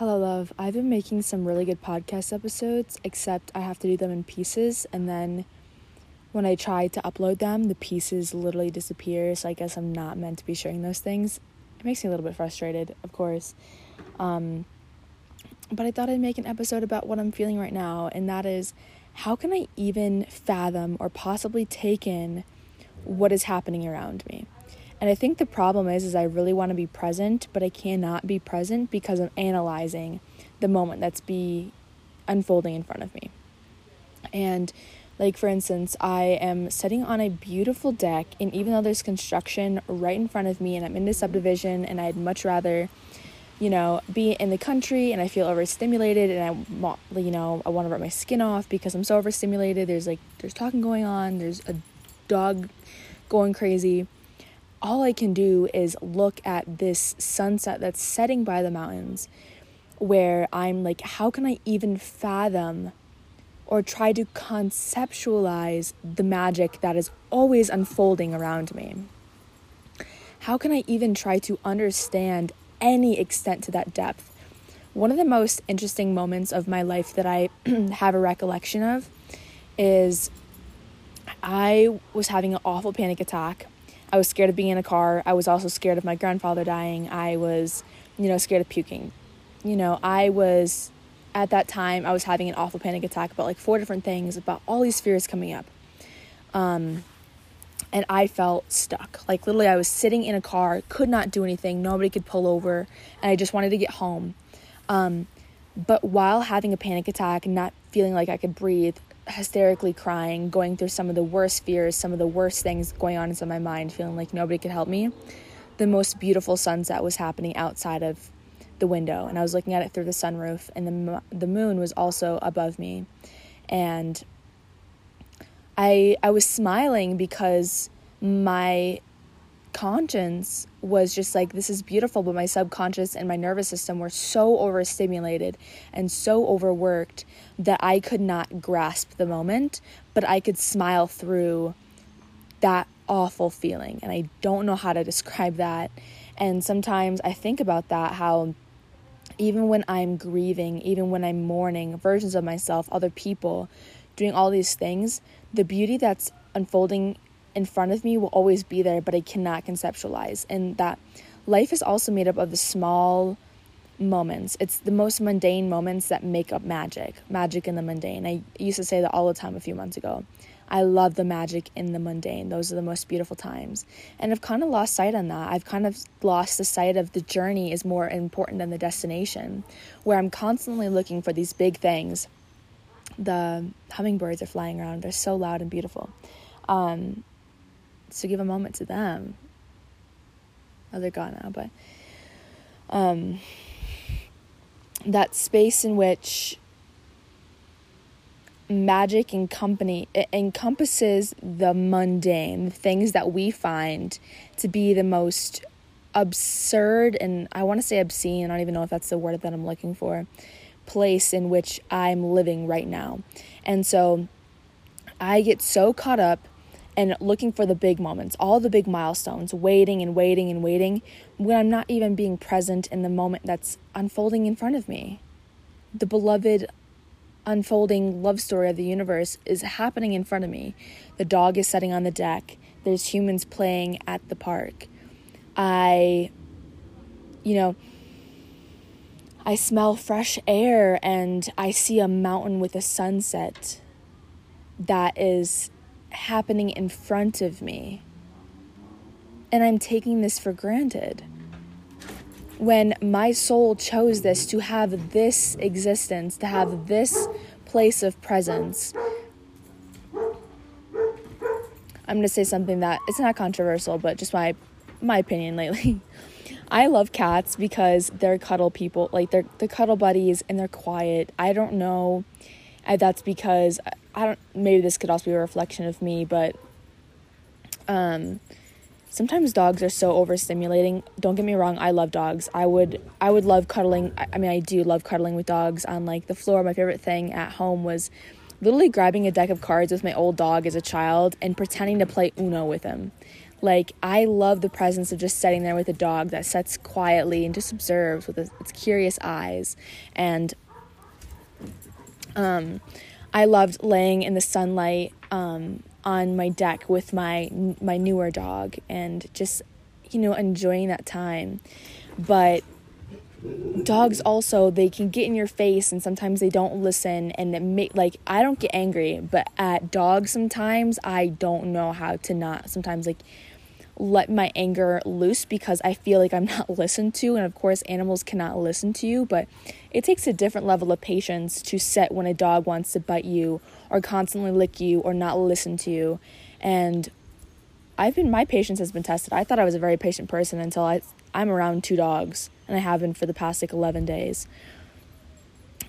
Hello, love. I've been making some really good podcast episodes, except I have to do them in pieces, and then when I try to upload them, the pieces literally disappear. So I guess I'm not meant to be sharing those things. It makes me a little bit frustrated, of course. Um, but I thought I'd make an episode about what I'm feeling right now, and that is how can I even fathom or possibly take in what is happening around me? And I think the problem is is I really want to be present, but I cannot be present because I'm analyzing the moment that's be unfolding in front of me. And like for instance, I am sitting on a beautiful deck and even though there's construction right in front of me and I'm in the subdivision and I'd much rather you know, be in the country and I feel overstimulated and I want, you know, I want to rip my skin off because I'm so overstimulated. There's like there's talking going on, there's a dog going crazy all I can do is look at this sunset that's setting by the mountains where I'm like, how can I even fathom or try to conceptualize the magic that is always unfolding around me? How can I even try to understand any extent to that depth? One of the most interesting moments of my life that I have a recollection of is I was having an awful panic attack I was scared of being in a car. I was also scared of my grandfather dying. I was, you know, scared of puking. You know, I was at that time I was having an awful panic attack about like four different things about all these fears coming up. Um and I felt stuck. Like literally I was sitting in a car, could not do anything, nobody could pull over, and I just wanted to get home. Um but while having a panic attack not feeling like I could breathe, hysterically crying, going through some of the worst fears, some of the worst things going on inside my mind, feeling like nobody could help me. The most beautiful sunset was happening outside of the window, and I was looking at it through the sunroof, and the the moon was also above me, and I I was smiling because my conscience was just like this is beautiful but my subconscious and my nervous system were so overstimulated and so overworked that I could not grasp the moment but I could smile through that awful feeling and I don't know how to describe that. And sometimes I think about that how even when I'm grieving even when I'm mourning versions of myself other people doing all these things the beauty that's unfolding in front of me will always be there, but I cannot conceptualize. And that life is also made up of the small moments. It's the most mundane moments that make up magic. Magic in the mundane. I used to say that all the time a few months ago. I love the magic in the mundane. Those are the most beautiful times. And I've kind of lost sight on that. I've kind of lost the sight of the journey is more important than the destination, where I'm constantly looking for these big things. The hummingbirds are flying around. They're so loud and beautiful. Um, so give a moment to them. Oh, they're gone now, but um, that space in which magic and company encompasses the mundane, the things that we find to be the most absurd and I want to say obscene, I don't even know if that's the word that I'm looking for, place in which I'm living right now. And so I get so caught up and looking for the big moments, all the big milestones, waiting and waiting and waiting when I'm not even being present in the moment that's unfolding in front of me. The beloved unfolding love story of the universe is happening in front of me. The dog is sitting on the deck, there's humans playing at the park. I, you know, I smell fresh air and I see a mountain with a sunset that is happening in front of me. And I'm taking this for granted. When my soul chose this to have this existence, to have this place of presence, I'm going to say something that it's not controversial, but just my my opinion lately. I love cats because they're cuddle people, like they're the cuddle buddies and they're quiet. I don't know and that's because I don't maybe this could also be a reflection of me, but um sometimes dogs are so overstimulating. Don't get me wrong, I love dogs. I would I would love cuddling. I mean, I do love cuddling with dogs on like the floor. My favorite thing at home was literally grabbing a deck of cards with my old dog as a child and pretending to play Uno with him. Like, I love the presence of just sitting there with a dog that sits quietly and just observes with its curious eyes. And um, I loved laying in the sunlight um, on my deck with my my newer dog and just you know enjoying that time. But dogs also they can get in your face and sometimes they don't listen and it make like I don't get angry, but at dogs sometimes I don't know how to not sometimes like let my anger loose because I feel like I'm not listened to. And of course, animals cannot listen to you, but it takes a different level of patience to set when a dog wants to bite you or constantly lick you or not listen to you. And I've been, my patience has been tested. I thought I was a very patient person until I, I'm around two dogs, and I have been for the past like 11 days.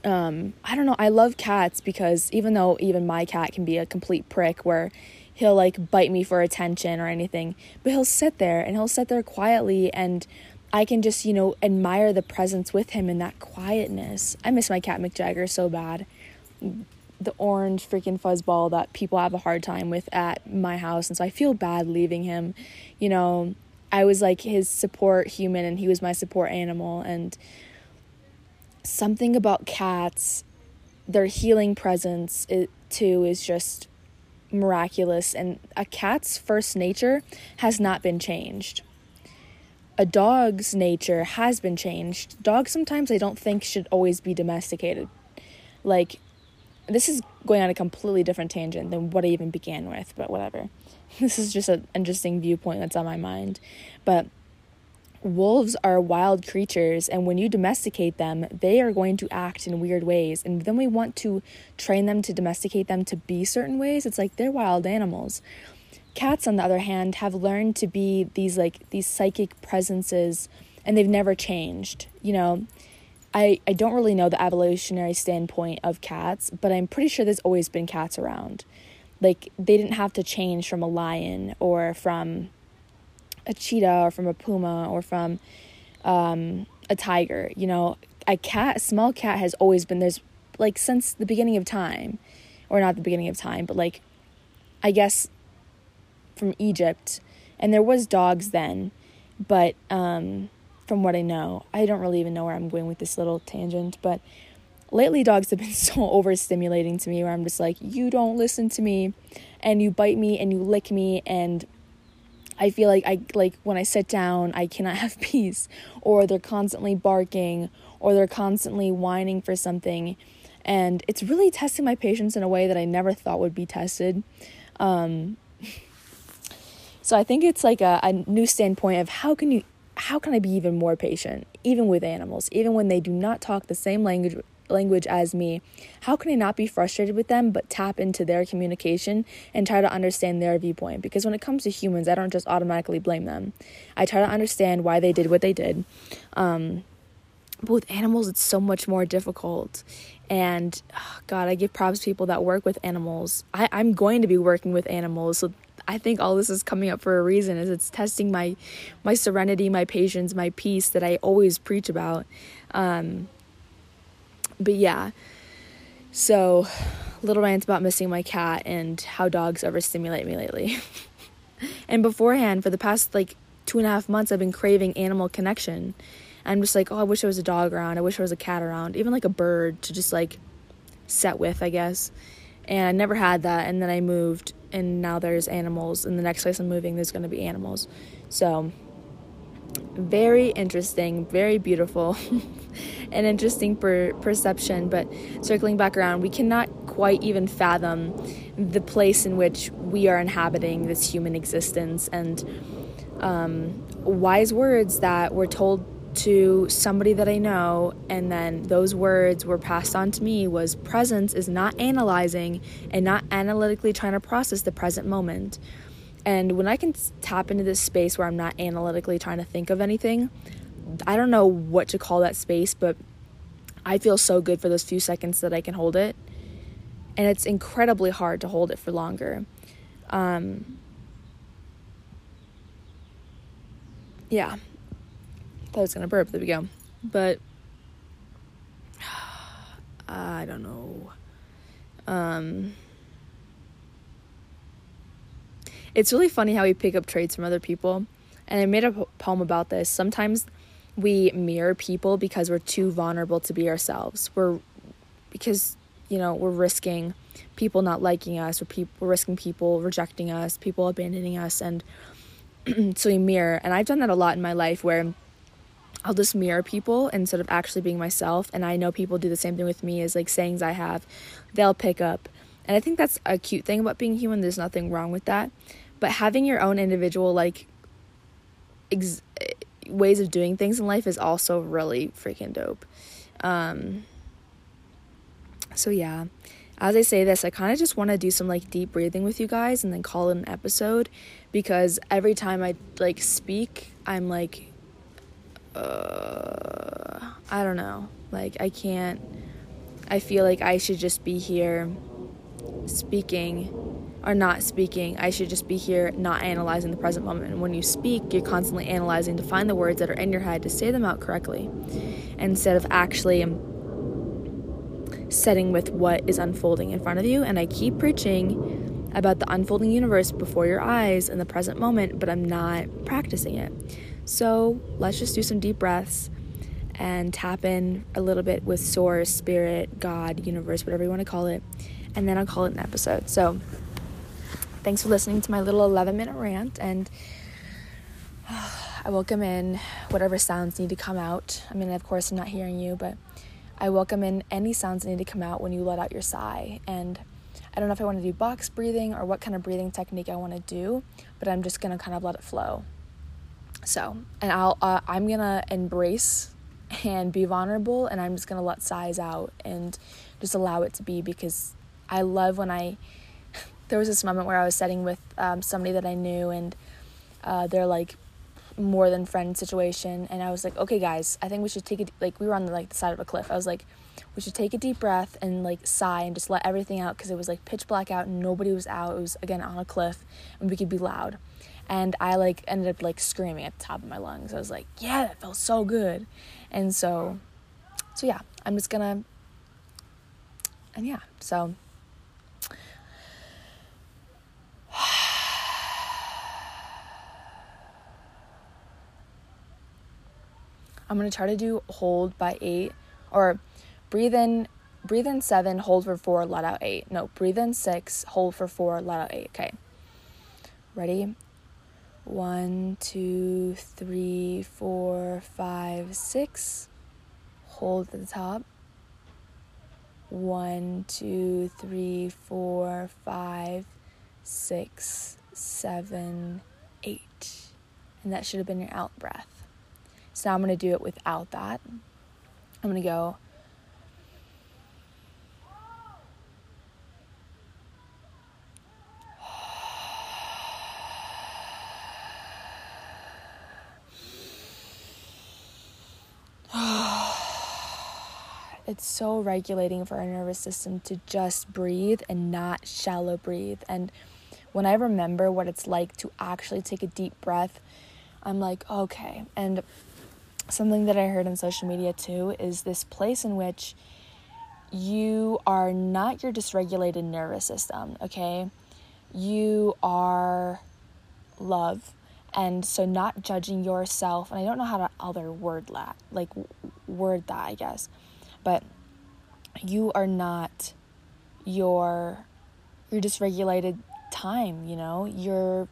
Um, I don't know. I love cats because even though even my cat can be a complete prick where he'll like bite me for attention or anything, but he'll sit there and he'll sit there quietly and I can just, you know, admire the presence with him in that quietness. I miss my cat McJagger so bad. The orange freaking fuzzball that people have a hard time with at my house. And so I feel bad leaving him. You know, I was like his support human and he was my support animal. And something about cats, their healing presence, it too is just miraculous, and a cat's first nature has not been changed. A dog's nature has been changed. Dogs sometimes I don't think should always be domesticated. Like, this is going on a completely different tangent than what I even began with, but whatever. This is just an interesting viewpoint that's on my mind. But wolves are wild creatures and when you domesticate them they are going to act in weird ways. And then we want to train them to domesticate them to be certain ways. It's like they're wild animals. Cats on the other hand have learned to be these like these psychic presences and they've never changed you know? I i don't really know the evolutionary standpoint of cats but i'm pretty sure there's always been cats around. Like they didn't have to change from a lion or from a cheetah or from a puma or from um, a tiger. You know, a cat, a small cat has always been there's like since the beginning of time, or not the beginning of time, but like I guess from Egypt, and there was dogs then, but um, from what I know, I don't really even know where I'm going with this little tangent, but lately dogs have been so overstimulating to me where I'm just like, you don't listen to me and you bite me and you lick me and I feel like I like when I sit down, I cannot have peace, or they're constantly barking, or they're constantly whining for something, and it's really testing my patience in a way that I never thought would be tested. Um, so I think it's like a, a new standpoint of how can you how can I be even more patient, even with animals, even when they do not talk the same language language as me, how can I not be frustrated with them but tap into their communication and try to understand their viewpoint? Because when it comes to humans, I don't just automatically blame them. I try to understand why they did what they did. Um, but with animals, it's so much more difficult. And oh God, I give props to people that work with animals. I, I'm going to be working with animals, so I think all this is coming up for a reason is it's testing my my serenity, my patience, my peace that I always preach about. Um, but yeah. So, little rants about missing my cat and how dogs overstimulate me lately. and beforehand, for the past like two and a half months, I've been craving animal connection. I'm just like, oh, I wish there was a dog around. I wish there was a cat around. Even like a bird to just like set with, I guess. And I never had that. And then I moved, and now there's animals. And the next place I'm moving, there's going to be animals. So, very interesting, very beautiful, an interesting per- perception. But circling back around, we cannot quite even fathom the place in which we are inhabiting this human existence and um, wise words that were told to somebody that I know, and then those words were passed on to me was presence is not analyzing and not analytically trying to process the present moment. And when I can tap into this space where I'm not analytically trying to think of anything, I don't know what to call that space, but I feel so good for those few seconds that I can hold it. And it's incredibly hard to hold it for longer. Um, yeah. Thought I was going to burp. There we go. But I don't know. Um, it's really funny how we pick up traits from other people. And I made a poem about this. Sometimes we mirror people because we're too vulnerable to be ourselves. We're because you know we're risking people not liking us, or people we're risking people rejecting us, people abandoning us, and so we mirror. And I've done that a lot in my life where I'll just mirror people instead of actually being myself. And I know people do the same thing with me as like sayings I have, they'll pick up. And I think that's a cute thing about being human. There's nothing wrong with that. But having your own individual like ex- ways of doing things in life is also really freaking dope. Um, so yeah, as I say this, I kind of just want to do some like deep breathing with you guys and then call it an episode because every time I like speak, I'm like, uh, I don't know, like I can't. I feel like I should just be here speaking or not speaking. I should just be here not analyzing the present moment. And when you speak, you're constantly analyzing to find the words that are in your head to say them out correctly instead of actually setting with what is unfolding in front of you. And I keep preaching about the unfolding universe before your eyes in the present moment, but I'm not practicing it. So let's just do some deep breaths and tap in a little bit with source, spirit, God, universe, whatever you want to call it. And then I'll call it an episode. So, thanks for listening to my little 11 minute rant and I welcome in whatever sounds need to come out. I mean, of course, I'm not hearing you, but I welcome in any sounds that need to come out when you let out your sigh. And I don't know if I want to do box breathing or what kind of breathing technique I want to do, but I'm just gonna kind of let it flow. So, and I'll uh, I'm gonna embrace and be vulnerable, and I'm just gonna let sighs out and just allow it to be because I love when I there was this moment where I was sitting with um, somebody that I knew, and uh, they're like more than friend situation, and I was like, okay, guys, I think we should take it. Like we were on the like the side of a cliff. I was like, we should take a deep breath and like sigh and just let everything out because it was like pitch black out and nobody was out. It was again on a cliff, and we could be loud. And I like ended up like screaming at the top of my lungs. I was like, yeah, that felt so good, and so, so yeah, I'm just gonna, and yeah, so I'm going to try to do hold by 8 or breathe in breathe in 7, hold for 4, let out 8. No, breathe in 6, hold for 4, let out 8. Okay. Ready? One, two, three, four, five, six. Hold at the top. One, two, three, four, five, six, seven, eight. And that should have been your out breath. So now I'm going to do it without that. I'm going to go. it's so regulating for our nervous system to just breathe and not shallow breathe. And when I remember what it's like to actually take a deep breath, I'm like, okay. And something that I heard on social media too is this place in which you are not your dysregulated nervous system, okay? You are love. And so not judging yourself, and I don't know how to other word that, like word that, I guess. But you are not your your dysregulated time, you know? You're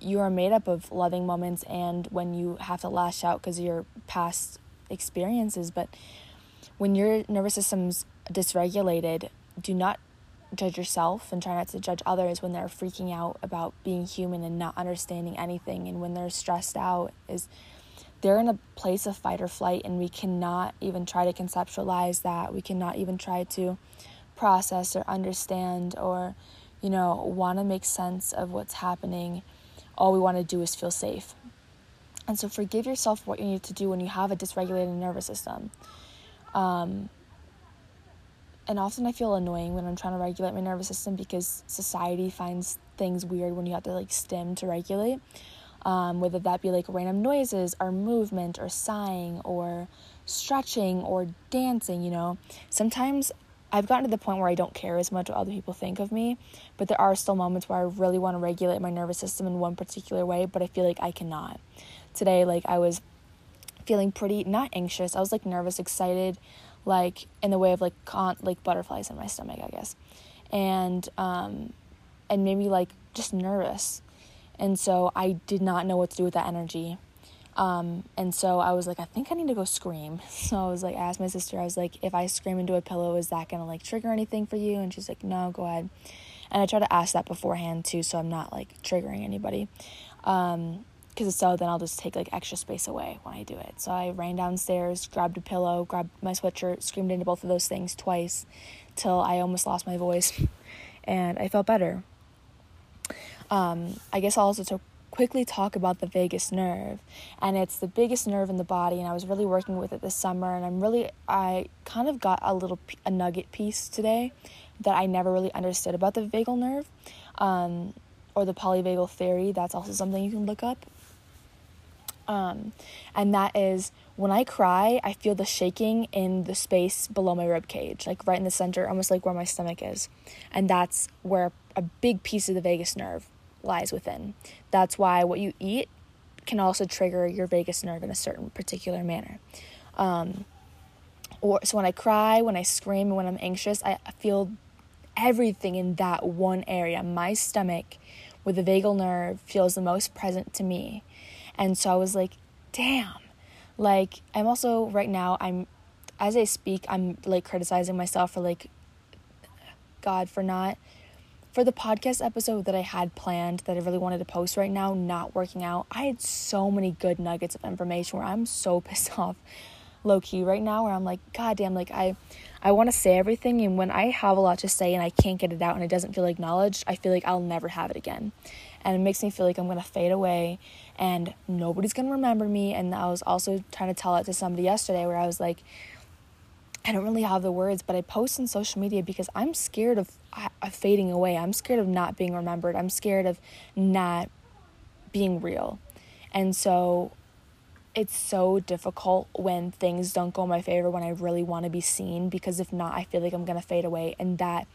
you are made up of loving moments and when you have to lash out because of your past experiences. But when your nervous system's dysregulated, do not judge yourself and try not to judge others when they're freaking out about being human and not understanding anything. And when they're stressed out, is they're in a place of fight or flight, and we cannot even try to conceptualize that. We cannot even try to process or understand or, you know, want to make sense of what's happening all we want to do is feel safe. And so forgive yourself what you need to do when you have a dysregulated nervous system. Um, and often I feel annoying when I'm trying to regulate my nervous system because society finds things weird when you have to like stim to regulate. Um, whether that be like random noises or movement or sighing or stretching or dancing, you know. Sometimes I've gotten to the point where I don't care as much what other people think of me, but there are still moments where I really want to regulate my nervous system in one particular way, but I feel like I cannot. Today, like I was feeling pretty not anxious. I was like nervous, excited, like in the way of like con- like butterflies in my stomach, I guess. And um and maybe like just nervous. And so I did not know what to do with that energy. Um, and so I was like, I think I need to go scream. So I was like, I asked my sister, I was like, if I scream into a pillow, is that gonna like trigger anything for you? And she's like, no, go ahead. And I try to ask that beforehand too, so I'm not like triggering anybody. Um, because so then I'll just take like extra space away when I do it. So I ran downstairs, grabbed a pillow, grabbed my sweatshirt, screamed into both of those things twice till I almost lost my voice and I felt better. Um, I guess I'll also quickly talk about the vagus nerve and it's the biggest nerve in the body and i was really working with it this summer and i'm really i kind of got a little a nugget piece today that i never really understood about the vagal nerve um, or the polyvagal theory that's also something you can look up um, and that is when i cry i feel the shaking in the space below my rib cage like right in the center almost like where my stomach is and that's where a big piece of the vagus nerve lies within. That's why what you eat can also trigger your vagus nerve in a certain particular manner. Um, or so when I cry, when I scream, when I'm anxious, I feel everything in that one area. My stomach with the vagal nerve feels the most present to me. And so I was like, damn. Like I'm also right now I'm as I speak, I'm like criticizing myself for like God for not for the podcast episode that I had planned that I really wanted to post right now, not working out, I had so many good nuggets of information where I'm so pissed off low key right now where I'm like, God damn, like I I want to say everything and when I have a lot to say and I can't get it out and it doesn't feel acknowledged, I feel like I'll never have it again. And it makes me feel like I'm gonna fade away and nobody's gonna remember me. And I was also trying to tell it to somebody yesterday where I was like, I don't really have the words, but I post on social media because I'm scared of, of fading away. I'm scared of not being remembered. I'm scared of not being real. And so it's so difficult when things don't go in my favor when I really want to be seen because if not, I feel like I'm going to fade away. And that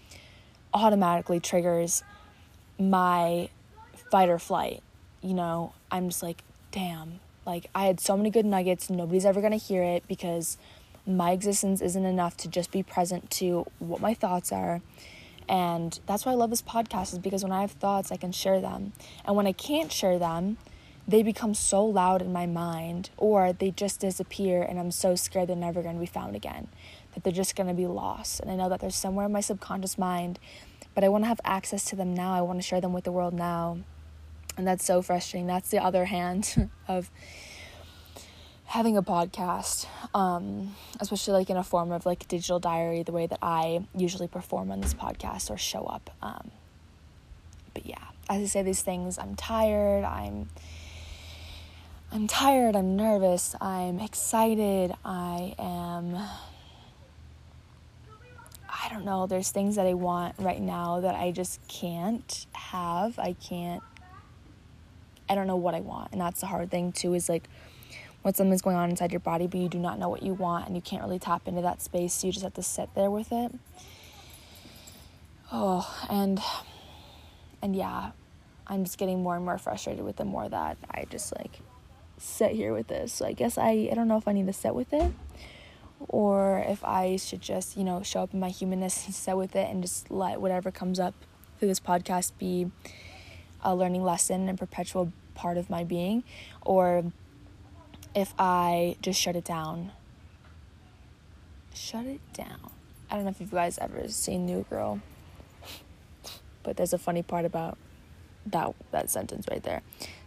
automatically triggers my fight or flight. You know, I'm just like, damn, like I had so many good nuggets. Nobody's ever going to hear it because my existence isn't enough to just be present to what my thoughts are. And that's why I love this podcast, is because when I have thoughts, I can share them. And when I can't share them, they become so loud in my mind, or they just disappear, and I'm so scared they're never going to be found again, that they're just going to be lost. And I know that they're somewhere in my subconscious mind, but I want to have access to them now. I want to share them with the world now. And that's so frustrating. That's the other hand of having a podcast, um, especially like in a form of like digital diary, the way that I usually perform on this podcast or show up. Um, but yeah, as I say these things, I'm tired. I'm I'm tired. I'm nervous. I'm excited. I am. I don't know. There's things that I want right now that I just can't have. I can't. I don't know what I want, and that's the hard thing too. Is like when something's going on inside your body, but you do not know what you want and you can't really tap into that space. So you just have to sit there with it. Oh, and and yeah, I'm just getting more and more frustrated with the more that I just like sit here with this. So I guess I I don't know if I need to sit with it or if I should just, you know, show up in my humanness and sit with it and just let whatever comes up through this podcast be a learning lesson and perpetual part of my being or if I just shut it down. Shut it down. I don't know if you guys ever seen New Girl, but there's a funny part about that that sentence right there.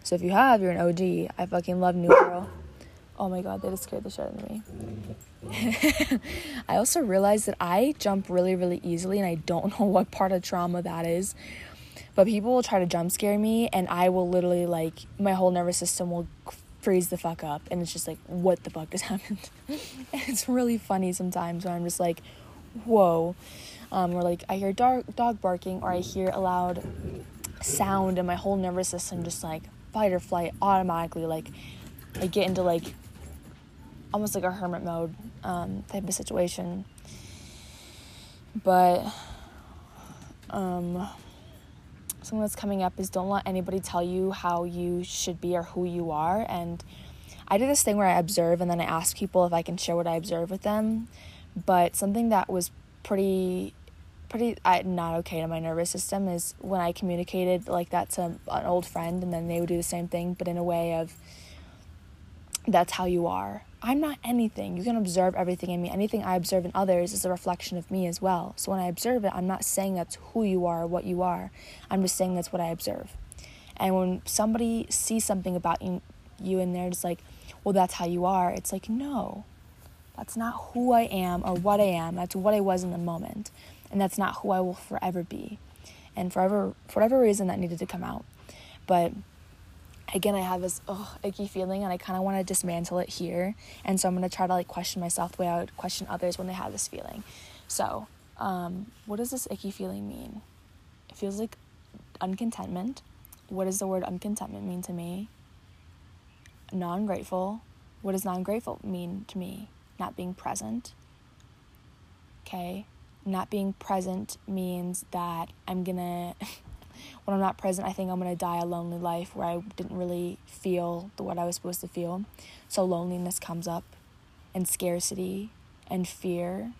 So if you have, you're an OG. I fucking love New Girl. Oh my god, they just scared the shit out of me. I also realized that I jump really, really easily, and I don't know what part of trauma that is. But people will try to jump scare me, and I will literally like my whole nervous system will freeze the fuck up and it's just like what the fuck just happened? And it's really funny sometimes when i'm just like whoa. Um, or like i hear dog, dog barking or i hear a loud sound and my whole nervous system just like fight or flight automatically like i get into like almost like a hermit mode um, type of situation. But um something that's coming up is don't let anybody tell you how you should be or who you are and I do this thing where I observe and then I ask people if I can share what I observe with them. But something that was pretty pretty not okay to my nervous system is when I communicated like that to an old friend and then they would do the same thing but in a way of that's how you are. I'm not anything. You can observe everything in me. Anything I observe in others is a reflection of me as well. So when I observe it, I'm not saying that's who you are or what you are. I'm just saying that's what I observe. And when somebody sees something about you, you and they're just like, well, that's how you are, it's like, no, that's not who I am or what I am. That's what I was in the moment. And that's not who I will forever be. And forever, for whatever reason, that needed to come out. But again i have this oh, icky feeling and i kind of want to dismantle it here. And so i'm going to try to like question myself the way i would question others when they have this feeling. So um, what does this icky feeling mean? It feels like uncontentment. What does the word uncontentment mean to me? Non-grateful. What does non-grateful mean to me? Not being present. Okay? Not being present means that i'm gonna when I'm not present, I think I'm going to die a lonely life where I didn't really feel the what I was supposed to feel. So loneliness comes up, and scarcity, and fear,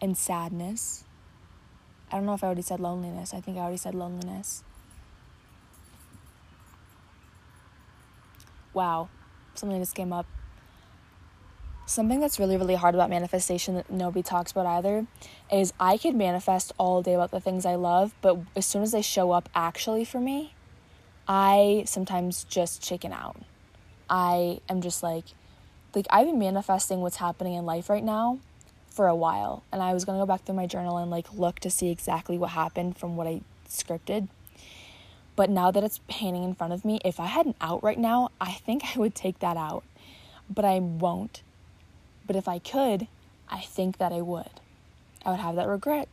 and sadness. I don't know if I already said loneliness. I think I already said loneliness. Wow, something just came up. Something that's really, really hard about manifestation that nobody talks about either is I could manifest all day about the things I love, but as soon as they show up actually for me, I sometimes just chicken out. I am just like, like I've been manifesting what's happening in life right now for a while, and I was gonna go back through my journal and like look to see exactly what happened from what I scripted. But now that it's hanging in front of me, if I had an out right now, I think I would take that out. But I won't but if I could, I think that I would. I would have that regret,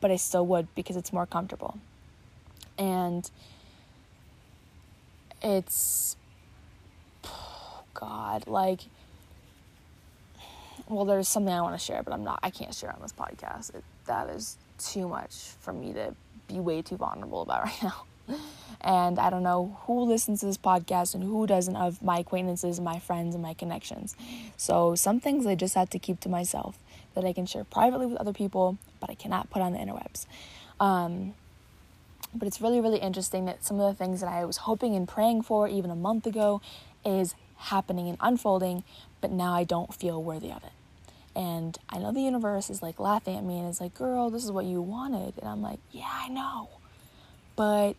but I still would because it's more comfortable. And it's, God, like, well, there's something I want to share, but I'm not, I can't share on this podcast. It, that is too much for me to be way too vulnerable about right now. And I don't know who listens to this podcast and who doesn't of my acquaintances, my friends, and my connections. So some things I just had to keep to myself that I can share privately with other people, but I cannot put on the interwebs. Um, but it's really, really interesting that some of the things that I was hoping and praying for even a month ago is happening and unfolding, but now I don't feel worthy of it. And I know the universe is like laughing at me and it's like, girl, this is what you wanted. And I'm like, yeah, I know. But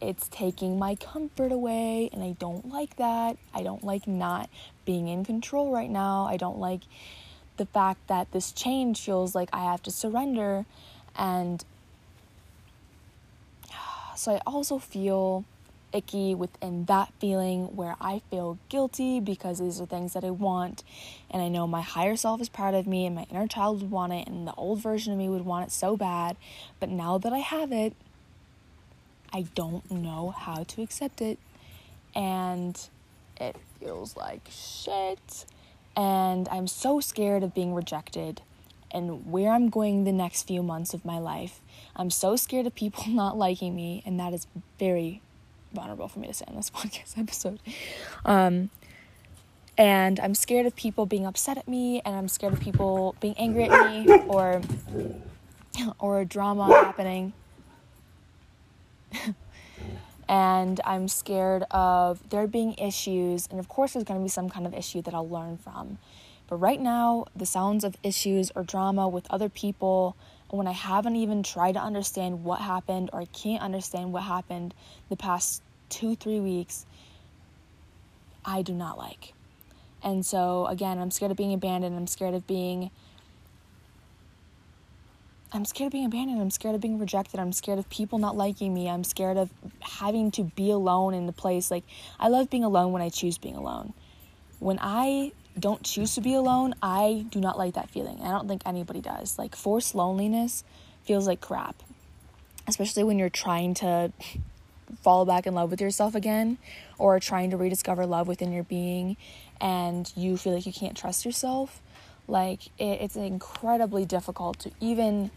it's taking my comfort away, and I don't like that. I don't like not being in control right now. I don't like the fact that this change feels like I have to surrender. And so I also feel icky within that feeling where I feel guilty because these are things that I want and I know my higher self is proud of me and my inner child would want it and the old version of me would want it so bad but now that I have it I don't know how to accept it. And it feels like shit. And I'm so scared of being rejected and where I'm going the next few months of my life. I'm so scared of people not liking me, and that is very vulnerable for me to say in this podcast episode. Um, and I'm scared of people being upset at me, and I'm scared of people being angry at me, or or drama happening. and I'm scared of there being issues, and of course, there's going to be some kind of issue that I'll learn from. But right now, the sounds of issues or drama with other people, when I haven't even tried to understand what happened or I can't understand what happened the past two, three weeks, I do not like. And so, again, I'm scared of being abandoned. I'm scared of being I'm scared of being abandoned. I'm scared of being rejected. I'm scared of people not liking me. I'm scared of having to be alone in the place. Like, I love being alone when I choose being alone. When I don't choose to be alone, I do not like that feeling. I don't think anybody does. Like, forced loneliness feels like crap, especially when you're trying to fall back in love with yourself again or trying to rediscover love within your being and you feel like you can't trust yourself Like, it, it's incredibly difficult to even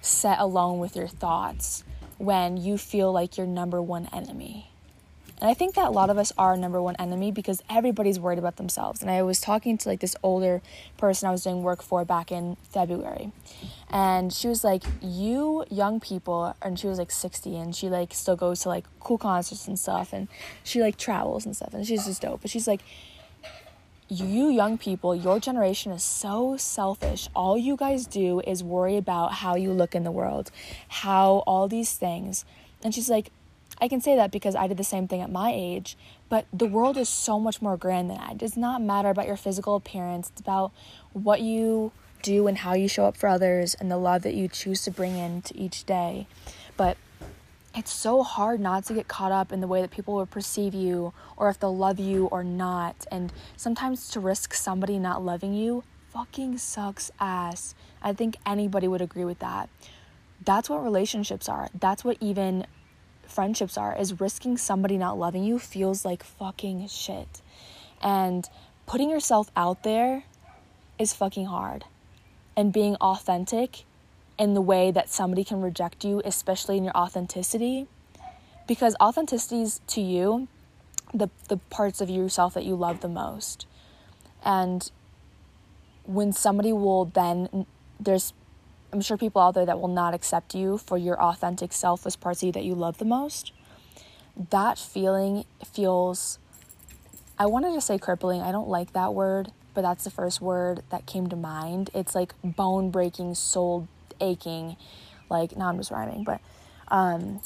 set alone with your thoughts when you feel like your number one enemy. And I think that a lot of us are number one enemy because everybody's worried about themselves. And I was talking to like this older person I was doing work for back in February. And she was like, You young people, and she was like 60 and she like still goes to like cool concerts and stuff. And she like travels and stuff. And she's just dope. But she's like, you young people, your generation is so selfish. All you guys do is worry about how you look in the world, how all these things. And she's like, I can say that because I did the same thing at my age, but the world is so much more grand than that. It does not matter about your physical appearance, it's about what you do and how you show up for others and the love that you choose to bring into each day. But it's so hard not to get caught up in the way that people will perceive you or if they'll love you or not. And sometimes to risk somebody not loving you fucking sucks ass. I think anybody would agree with that. That's what relationships are. That's what even friendships are is risking somebody not loving you feels like fucking shit. And putting yourself out there is fucking hard. And being authentic in the way that somebody can reject you, especially in your authenticity. Because authenticity is to you the the parts of yourself that you love the most. And when somebody will then there's I'm sure people out there that will not accept you for your authentic selfless parts of you that you love the most. That feeling feels, I wanted to say crippling. I don't like that word, but that's the first word that came to mind. It's like bone breaking, soul aching. Like, now I'm just rhyming, but um,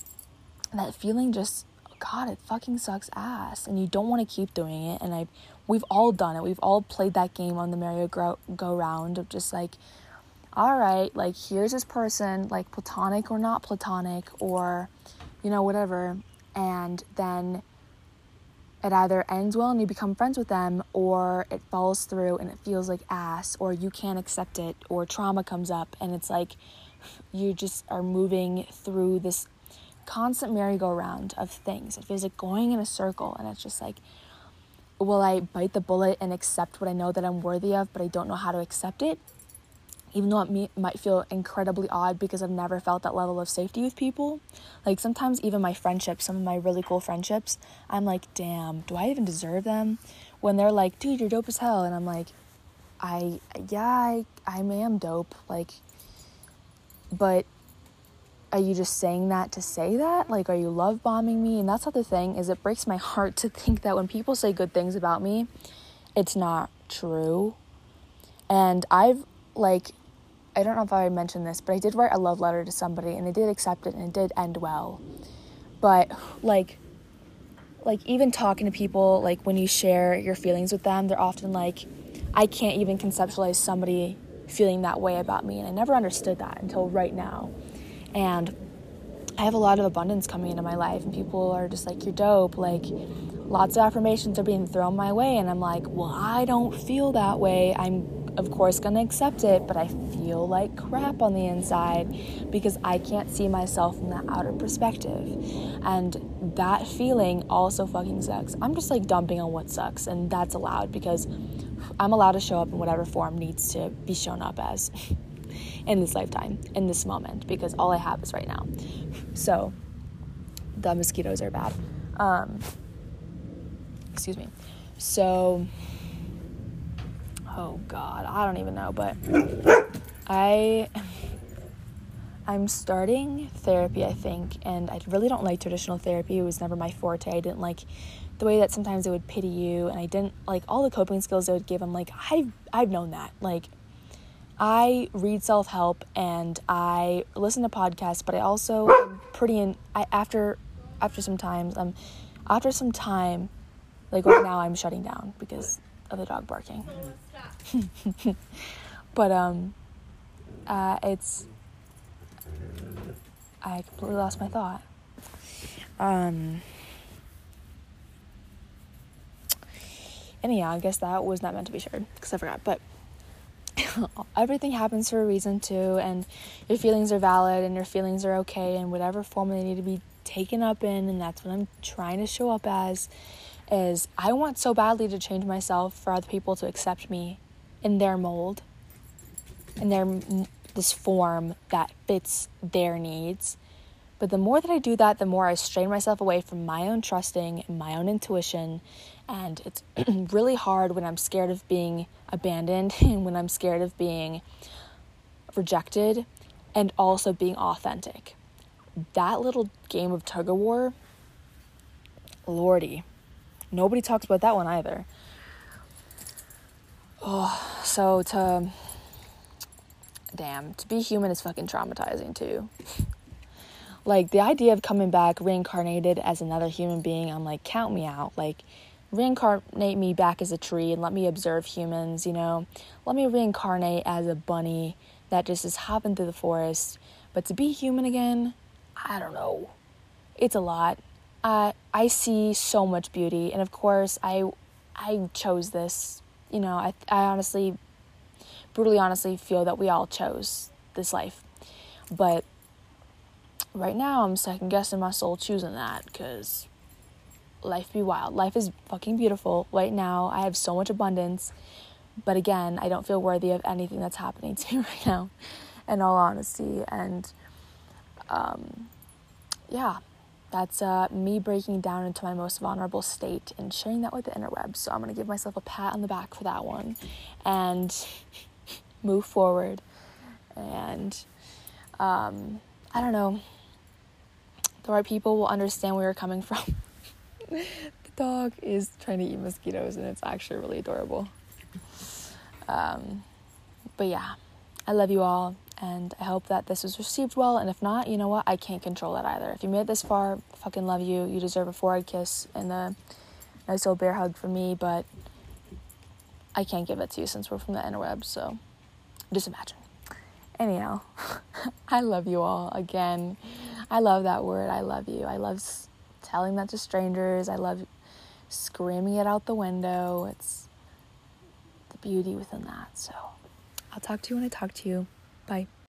that feeling just, God, it fucking sucks ass. And you don't want to keep doing it. And I, we've all done it. We've all played that game on the merry go round of just like, all right, like here's this person, like platonic or not platonic, or you know, whatever. And then it either ends well and you become friends with them, or it falls through and it feels like ass, or you can't accept it, or trauma comes up and it's like you just are moving through this constant merry-go-round of things. It feels like going in a circle, and it's just like, will I bite the bullet and accept what I know that I'm worthy of, but I don't know how to accept it? Even though it may, might feel incredibly odd because I've never felt that level of safety with people. Like sometimes, even my friendships, some of my really cool friendships, I'm like, damn, do I even deserve them? When they're like, dude, you're dope as hell. And I'm like, I, yeah, I, I am dope. Like, but are you just saying that to say that? Like, are you love bombing me? And that's not the thing is it breaks my heart to think that when people say good things about me, it's not true. And I've like I don't know if I mentioned this, but I did write a love letter to somebody and they did accept it and it did end well. But like like even talking to people like when you share your feelings with them, they're often like I can't even conceptualize somebody feeling that way about me and I never understood that until right now. And I have a lot of abundance coming into my life and people are just like you're dope, like lots of affirmations are being thrown my way and I'm like, "Well, I don't feel that way. I'm of course going to accept it, but I feel like crap on the inside because I can't see myself from that outer perspective. And that feeling also fucking sucks. I'm just like dumping on what sucks, and that's allowed because I'm allowed to show up in whatever form needs to be shown up as in this lifetime, in this moment, because all I have is right now. So, the mosquitoes are bad. Um, excuse me. So, oh god, I don't even know, but I I'm starting therapy, I think, and I really don't like traditional therapy. It was never my forte. I didn't like the way that sometimes they would pity you, and I didn't like all the coping skills they would give. I'm like, I've I've known that. Like, I read self help and I listen to podcasts, but I also am pretty in. I after after some times, um, after some time, like right now, I'm shutting down because of the dog barking. but um, uh, it's I completely lost my thought. Um. Anyhow, I guess that was not meant to be shared because I forgot. But everything happens for a reason too, and your feelings are valid and your feelings are okay in whatever form they need to be taken up in, and that's what I'm trying to show up as is I want so badly to change myself for other people to accept me in their mold in they're this form that fits their needs. But the more that I do that, the more I strain myself away from my own trusting and my own intuition. And it's really hard when I'm scared of being abandoned and when I'm scared of being rejected and also being authentic. That little game of tug of war, lordy. Nobody talks about that one either. Oh, so to damn, to be human is fucking traumatizing too. like the idea of coming back reincarnated as another human being, I'm like, count me out. Like reincarnate me back as a tree and let me observe humans, you know. Let me reincarnate as a bunny that just is hopping through the forest. But to be human again, I don't know. It's a lot. I I see so much beauty, and of course, I I chose this. You know, I I honestly brutally honestly feel that we all chose this life. But right now I'm second guessing my soul choosing that because life be wild. Life is fucking beautiful. Right now I have so much abundance. But again, I don't feel worthy of anything that's happening to me right now, in all honesty. And um, yeah, that's uh, me breaking down into my most vulnerable state and sharing that with the interwebs. So I'm going to give myself a pat on the back for that one. And move forward. And um, I don't know, the right people will understand where you're coming from. the dog is trying to eat mosquitoes, and it's actually really adorable. Um, but yeah, I love you all, and I hope that this was received well. And if not, you know what? I can't control that either. If you made it this far, fucking love you. You deserve a forehead kiss and a nice old bear hug from me, but I can't give it to you since we're from the interwebs, so just imagine. Anyhow, I love you all again. I love that word. I love you. I love telling that to strangers. I love screaming it out the window. It's the beauty within that. So I'll talk to you when I talk to you. Bye.